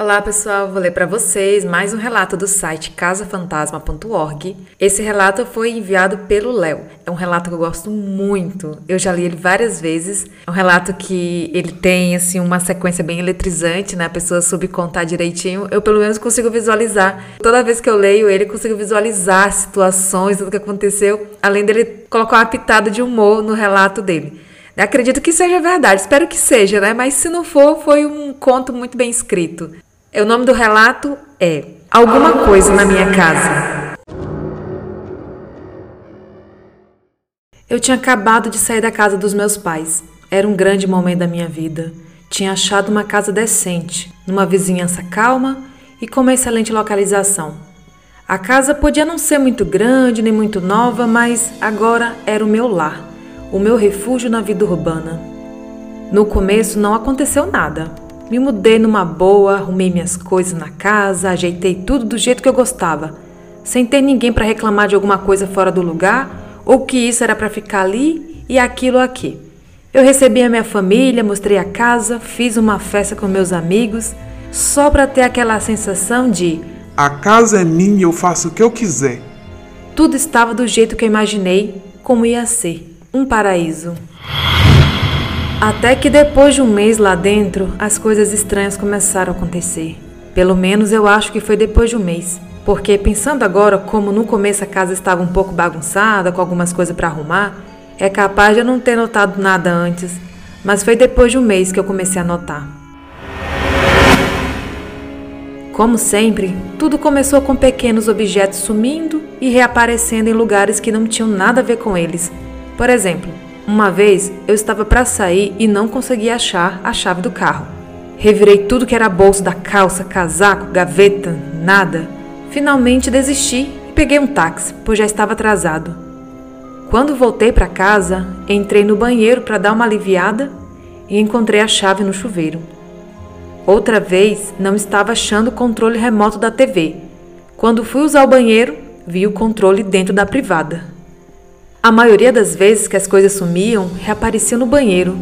Olá pessoal, vou ler para vocês mais um relato do site casafantasma.org. Esse relato foi enviado pelo Léo. É um relato que eu gosto muito. Eu já li ele várias vezes. É um relato que ele tem assim uma sequência bem eletrizante, né? A pessoa soube contar direitinho. Eu pelo menos consigo visualizar. Toda vez que eu leio ele, consigo visualizar situações, tudo que aconteceu, além dele colocar uma pitada de humor no relato dele. Acredito que seja verdade, espero que seja, né? Mas se não for, foi um conto muito bem escrito. O nome do relato é Alguma Coisa na Minha Casa. Eu tinha acabado de sair da casa dos meus pais. Era um grande momento da minha vida. Tinha achado uma casa decente, numa vizinhança calma e com uma excelente localização. A casa podia não ser muito grande nem muito nova, mas agora era o meu lar, o meu refúgio na vida urbana. No começo não aconteceu nada. Me mudei numa boa, arrumei minhas coisas na casa, ajeitei tudo do jeito que eu gostava, sem ter ninguém para reclamar de alguma coisa fora do lugar ou que isso era para ficar ali e aquilo aqui. Eu recebi a minha família, mostrei a casa, fiz uma festa com meus amigos, só para ter aquela sensação de a casa é minha e eu faço o que eu quiser. Tudo estava do jeito que eu imaginei como ia ser um paraíso. Até que depois de um mês lá dentro, as coisas estranhas começaram a acontecer. Pelo menos eu acho que foi depois de um mês. Porque pensando agora como no começo a casa estava um pouco bagunçada, com algumas coisas para arrumar, é capaz de eu não ter notado nada antes. Mas foi depois de um mês que eu comecei a notar. Como sempre, tudo começou com pequenos objetos sumindo e reaparecendo em lugares que não tinham nada a ver com eles. Por exemplo, uma vez eu estava para sair e não conseguia achar a chave do carro. Revirei tudo que era bolso da calça, casaco, gaveta, nada. Finalmente desisti e peguei um táxi, pois já estava atrasado. Quando voltei para casa, entrei no banheiro para dar uma aliviada e encontrei a chave no chuveiro. Outra vez, não estava achando o controle remoto da TV. Quando fui usar o banheiro, vi o controle dentro da privada. A maioria das vezes que as coisas sumiam, reapareciam no banheiro,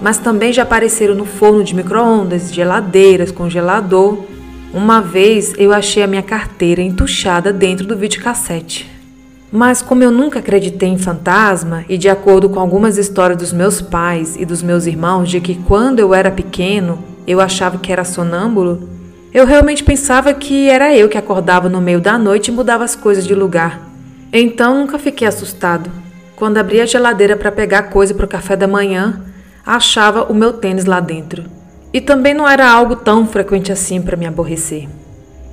mas também já apareceram no forno de micro-ondas, geladeiras, congelador. Uma vez eu achei a minha carteira entuchada dentro do videocassete. Mas como eu nunca acreditei em fantasma, e de acordo com algumas histórias dos meus pais e dos meus irmãos de que quando eu era pequeno eu achava que era sonâmbulo, eu realmente pensava que era eu que acordava no meio da noite e mudava as coisas de lugar. Então nunca fiquei assustado. Quando abri a geladeira para pegar coisa para o café da manhã, achava o meu tênis lá dentro. E também não era algo tão frequente assim para me aborrecer.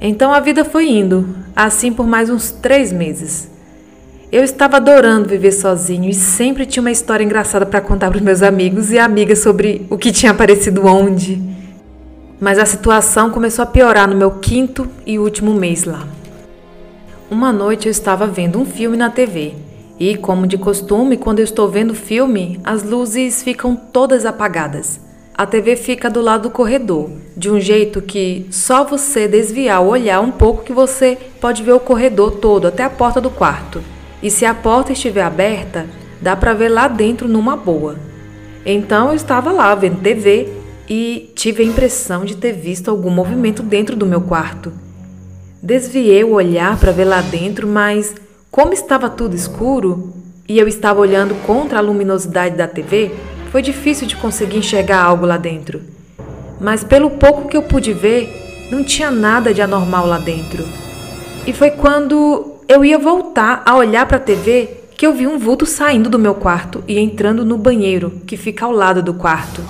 Então a vida foi indo, assim por mais uns três meses. Eu estava adorando viver sozinho e sempre tinha uma história engraçada para contar para meus amigos e amigas sobre o que tinha aparecido onde. Mas a situação começou a piorar no meu quinto e último mês lá. Uma noite eu estava vendo um filme na TV e, como de costume, quando eu estou vendo filme, as luzes ficam todas apagadas. A TV fica do lado do corredor, de um jeito que só você desviar o olhar um pouco que você pode ver o corredor todo até a porta do quarto. E se a porta estiver aberta, dá para ver lá dentro numa boa. Então eu estava lá vendo TV e tive a impressão de ter visto algum movimento dentro do meu quarto. Desviei o olhar para ver lá dentro, mas como estava tudo escuro e eu estava olhando contra a luminosidade da TV, foi difícil de conseguir enxergar algo lá dentro. Mas pelo pouco que eu pude ver, não tinha nada de anormal lá dentro. E foi quando eu ia voltar a olhar para a TV que eu vi um vulto saindo do meu quarto e entrando no banheiro, que fica ao lado do quarto.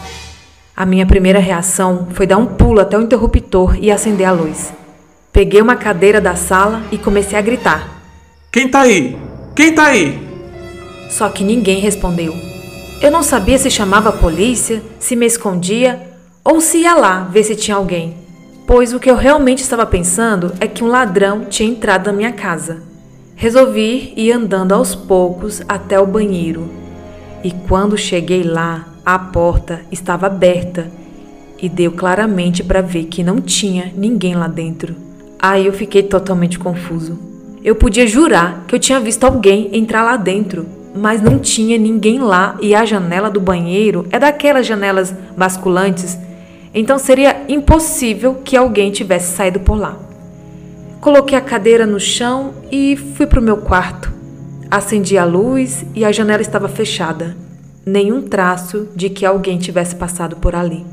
A minha primeira reação foi dar um pulo até o interruptor e acender a luz. Peguei uma cadeira da sala e comecei a gritar. Quem tá aí? Quem tá aí? Só que ninguém respondeu. Eu não sabia se chamava a polícia, se me escondia ou se ia lá ver se tinha alguém. Pois o que eu realmente estava pensando é que um ladrão tinha entrado na minha casa. Resolvi ir andando aos poucos até o banheiro. E quando cheguei lá, a porta estava aberta e deu claramente para ver que não tinha ninguém lá dentro. Aí eu fiquei totalmente confuso. Eu podia jurar que eu tinha visto alguém entrar lá dentro, mas não tinha ninguém lá e a janela do banheiro é daquelas janelas basculantes. Então seria impossível que alguém tivesse saído por lá. Coloquei a cadeira no chão e fui para o meu quarto. Acendi a luz e a janela estava fechada. Nenhum traço de que alguém tivesse passado por ali.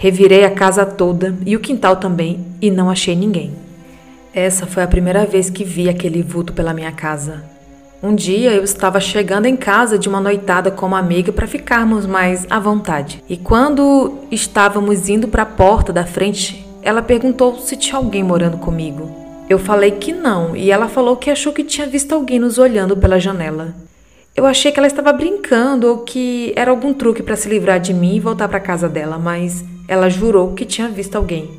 Revirei a casa toda e o quintal também e não achei ninguém. Essa foi a primeira vez que vi aquele vulto pela minha casa. Um dia eu estava chegando em casa de uma noitada com uma amiga para ficarmos mais à vontade. E quando estávamos indo para a porta da frente, ela perguntou se tinha alguém morando comigo. Eu falei que não e ela falou que achou que tinha visto alguém nos olhando pela janela. Eu achei que ela estava brincando ou que era algum truque para se livrar de mim e voltar para casa dela, mas ela jurou que tinha visto alguém.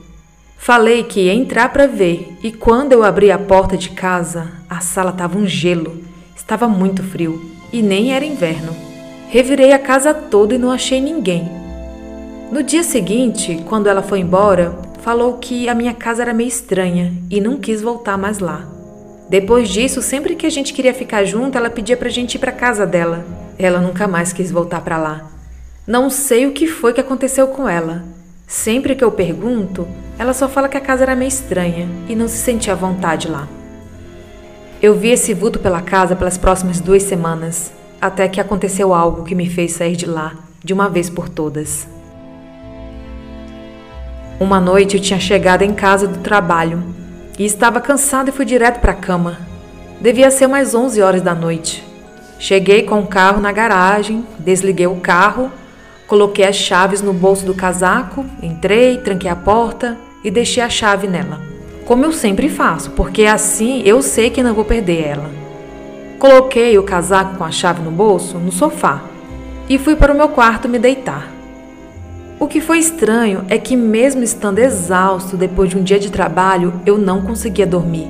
Falei que ia entrar para ver e quando eu abri a porta de casa, a sala estava um gelo. Estava muito frio e nem era inverno. Revirei a casa toda e não achei ninguém. No dia seguinte, quando ela foi embora, falou que a minha casa era meio estranha e não quis voltar mais lá. Depois disso, sempre que a gente queria ficar junto, ela pedia pra gente ir pra casa dela. Ela nunca mais quis voltar para lá. Não sei o que foi que aconteceu com ela. Sempre que eu pergunto, ela só fala que a casa era meio estranha e não se sentia à vontade lá. Eu vi esse vulto pela casa pelas próximas duas semanas, até que aconteceu algo que me fez sair de lá de uma vez por todas. Uma noite eu tinha chegado em casa do trabalho e estava cansada e fui direto para a cama. Devia ser mais 11 horas da noite. Cheguei com o carro na garagem, desliguei o carro, coloquei as chaves no bolso do casaco, entrei, tranquei a porta e deixei a chave nela como eu sempre faço, porque assim eu sei que não vou perder ela. Coloquei o casaco com a chave no bolso no sofá e fui para o meu quarto me deitar. O que foi estranho é que, mesmo estando exausto depois de um dia de trabalho, eu não conseguia dormir.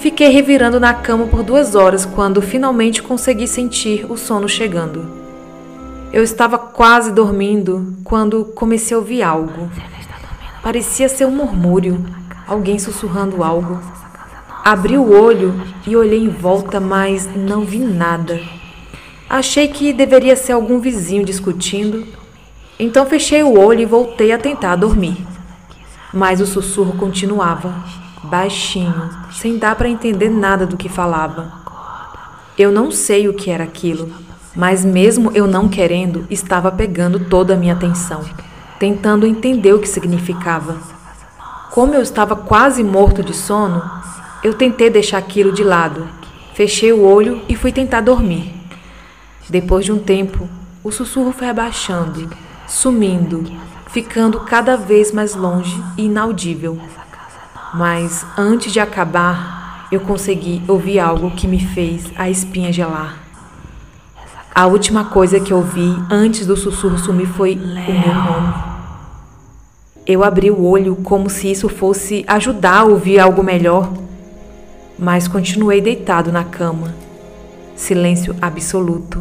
Fiquei revirando na cama por duas horas quando finalmente consegui sentir o sono chegando. Eu estava quase dormindo quando comecei a ouvir algo. Parecia ser um murmúrio alguém sussurrando algo. Abri o olho e olhei em volta, mas não vi nada. Achei que deveria ser algum vizinho discutindo. Então fechei o olho e voltei a tentar dormir. Mas o sussurro continuava, baixinho, sem dar para entender nada do que falava. Eu não sei o que era aquilo, mas mesmo eu não querendo, estava pegando toda a minha atenção, tentando entender o que significava. Como eu estava quase morto de sono, eu tentei deixar aquilo de lado. Fechei o olho e fui tentar dormir. Depois de um tempo, o sussurro foi abaixando, sumindo, ficando cada vez mais longe e inaudível. Mas antes de acabar, eu consegui ouvir algo que me fez a espinha gelar. A última coisa que ouvi antes do sussurro sumir foi o meu nome. Eu abri o olho como se isso fosse ajudar a ouvir algo melhor, mas continuei deitado na cama. Silêncio absoluto.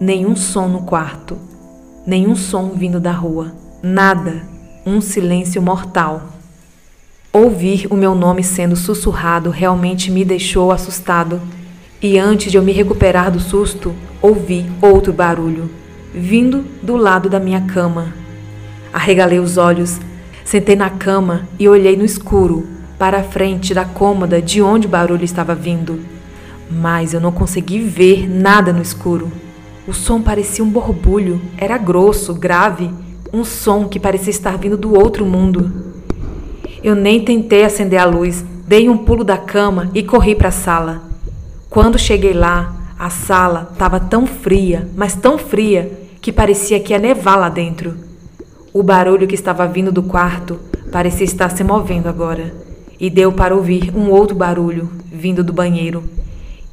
Nenhum som no quarto. Nenhum som vindo da rua. Nada. Um silêncio mortal. Ouvir o meu nome sendo sussurrado realmente me deixou assustado. E antes de eu me recuperar do susto, ouvi outro barulho, vindo do lado da minha cama. Arregalei os olhos Sentei na cama e olhei no escuro, para a frente da cômoda de onde o barulho estava vindo. Mas eu não consegui ver nada no escuro. O som parecia um borbulho, era grosso, grave, um som que parecia estar vindo do outro mundo. Eu nem tentei acender a luz, dei um pulo da cama e corri para a sala. Quando cheguei lá, a sala estava tão fria, mas tão fria, que parecia que ia nevar lá dentro. O barulho que estava vindo do quarto parecia estar se movendo agora, e deu para ouvir um outro barulho vindo do banheiro,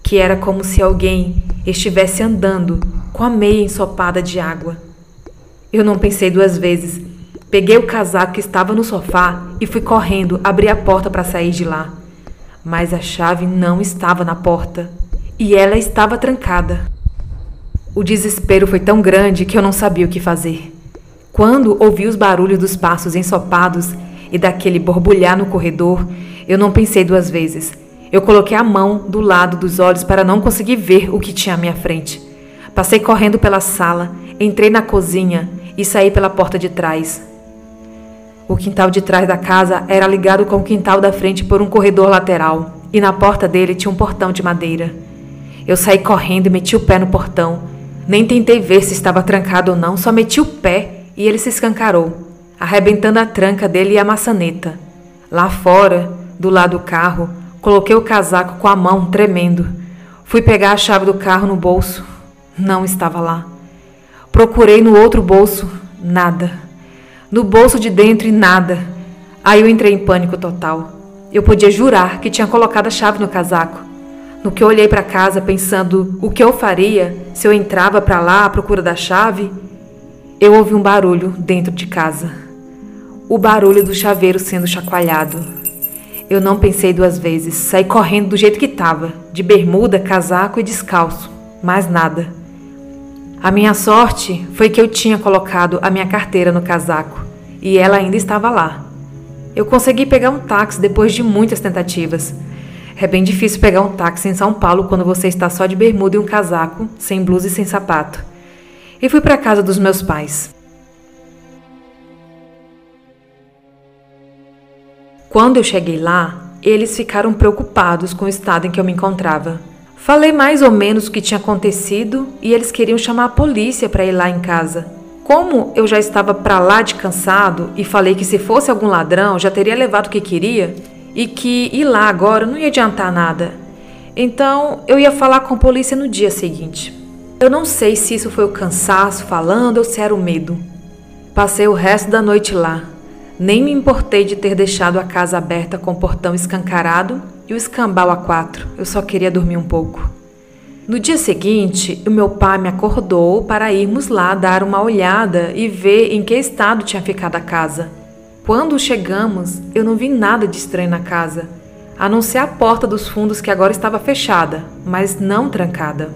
que era como se alguém estivesse andando com a meia ensopada de água. Eu não pensei duas vezes. Peguei o casaco que estava no sofá e fui correndo abrir a porta para sair de lá. Mas a chave não estava na porta e ela estava trancada. O desespero foi tão grande que eu não sabia o que fazer. Quando ouvi os barulhos dos passos ensopados e daquele borbulhar no corredor, eu não pensei duas vezes. Eu coloquei a mão do lado dos olhos para não conseguir ver o que tinha à minha frente. Passei correndo pela sala, entrei na cozinha e saí pela porta de trás. O quintal de trás da casa era ligado com o quintal da frente por um corredor lateral, e na porta dele tinha um portão de madeira. Eu saí correndo e meti o pé no portão. Nem tentei ver se estava trancado ou não, só meti o pé e ele se escancarou, arrebentando a tranca dele e a maçaneta. Lá fora, do lado do carro, coloquei o casaco com a mão tremendo. Fui pegar a chave do carro no bolso. Não estava lá. Procurei no outro bolso, nada. No bolso de dentro, nada. Aí eu entrei em pânico total. Eu podia jurar que tinha colocado a chave no casaco. No que eu olhei para casa pensando o que eu faria se eu entrava para lá à procura da chave, eu ouvi um barulho dentro de casa. O barulho do chaveiro sendo chacoalhado. Eu não pensei duas vezes, saí correndo do jeito que estava, de bermuda, casaco e descalço, mais nada. A minha sorte foi que eu tinha colocado a minha carteira no casaco e ela ainda estava lá. Eu consegui pegar um táxi depois de muitas tentativas. É bem difícil pegar um táxi em São Paulo quando você está só de bermuda e um casaco, sem blusa e sem sapato. E fui para a casa dos meus pais. Quando eu cheguei lá, eles ficaram preocupados com o estado em que eu me encontrava. Falei mais ou menos o que tinha acontecido e eles queriam chamar a polícia para ir lá em casa. Como eu já estava para lá de cansado e falei que se fosse algum ladrão já teria levado o que queria e que ir lá agora não ia adiantar nada. Então eu ia falar com a polícia no dia seguinte. Eu não sei se isso foi o cansaço falando ou se era o medo. Passei o resto da noite lá. Nem me importei de ter deixado a casa aberta com o portão escancarado e o escambau a quatro. Eu só queria dormir um pouco. No dia seguinte, o meu pai me acordou para irmos lá dar uma olhada e ver em que estado tinha ficado a casa. Quando chegamos, eu não vi nada de estranho na casa, a não ser a porta dos fundos que agora estava fechada, mas não trancada.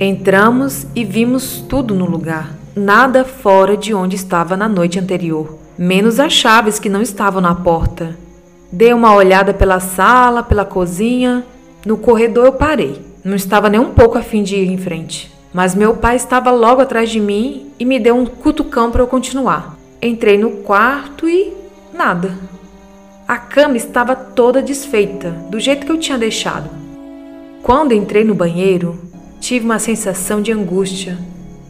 Entramos e vimos tudo no lugar, nada fora de onde estava na noite anterior, menos as chaves que não estavam na porta. Dei uma olhada pela sala, pela cozinha. No corredor eu parei. Não estava nem um pouco afim de ir em frente. Mas meu pai estava logo atrás de mim e me deu um cutucão para eu continuar. Entrei no quarto e nada. A cama estava toda desfeita, do jeito que eu tinha deixado. Quando entrei no banheiro, tive uma sensação de angústia.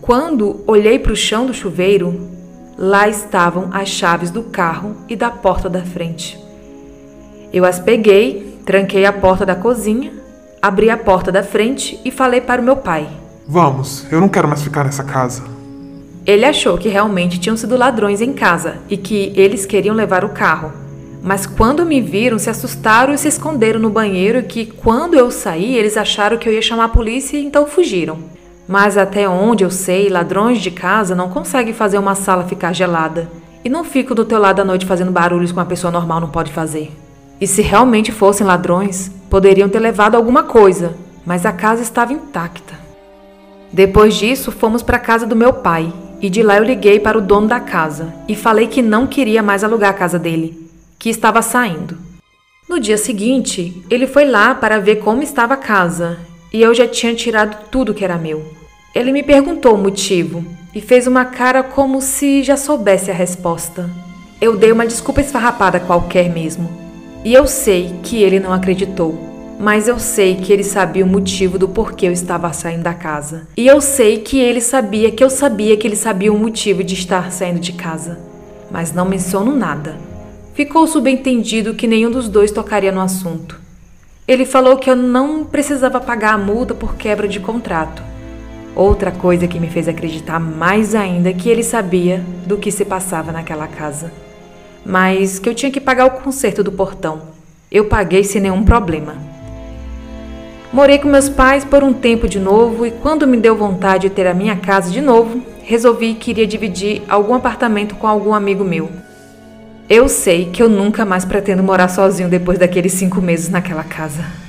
Quando olhei para o chão do chuveiro, lá estavam as chaves do carro e da porta da frente. Eu as peguei, tranquei a porta da cozinha Abri a porta da frente e falei para o meu pai. Vamos, eu não quero mais ficar nessa casa. Ele achou que realmente tinham sido ladrões em casa e que eles queriam levar o carro. Mas quando me viram, se assustaram e se esconderam no banheiro e que quando eu saí, eles acharam que eu ia chamar a polícia e então fugiram. Mas até onde eu sei, ladrões de casa não conseguem fazer uma sala ficar gelada. E não fico do teu lado à noite fazendo barulhos que uma pessoa normal não pode fazer. E se realmente fossem ladrões, poderiam ter levado alguma coisa, mas a casa estava intacta. Depois disso, fomos para a casa do meu pai e de lá eu liguei para o dono da casa e falei que não queria mais alugar a casa dele, que estava saindo. No dia seguinte, ele foi lá para ver como estava a casa e eu já tinha tirado tudo que era meu. Ele me perguntou o motivo e fez uma cara como se já soubesse a resposta. Eu dei uma desculpa esfarrapada qualquer mesmo e eu sei que ele não acreditou, mas eu sei que ele sabia o motivo do porquê eu estava saindo da casa. E eu sei que ele sabia que eu sabia que ele sabia o motivo de estar saindo de casa, mas não menciono nada. Ficou subentendido que nenhum dos dois tocaria no assunto. Ele falou que eu não precisava pagar a multa por quebra de contrato. Outra coisa que me fez acreditar mais ainda que ele sabia do que se passava naquela casa mas que eu tinha que pagar o conserto do portão. Eu paguei sem nenhum problema. Morei com meus pais por um tempo de novo e quando me deu vontade de ter a minha casa de novo, resolvi que iria dividir algum apartamento com algum amigo meu. Eu sei que eu nunca mais pretendo morar sozinho depois daqueles cinco meses naquela casa.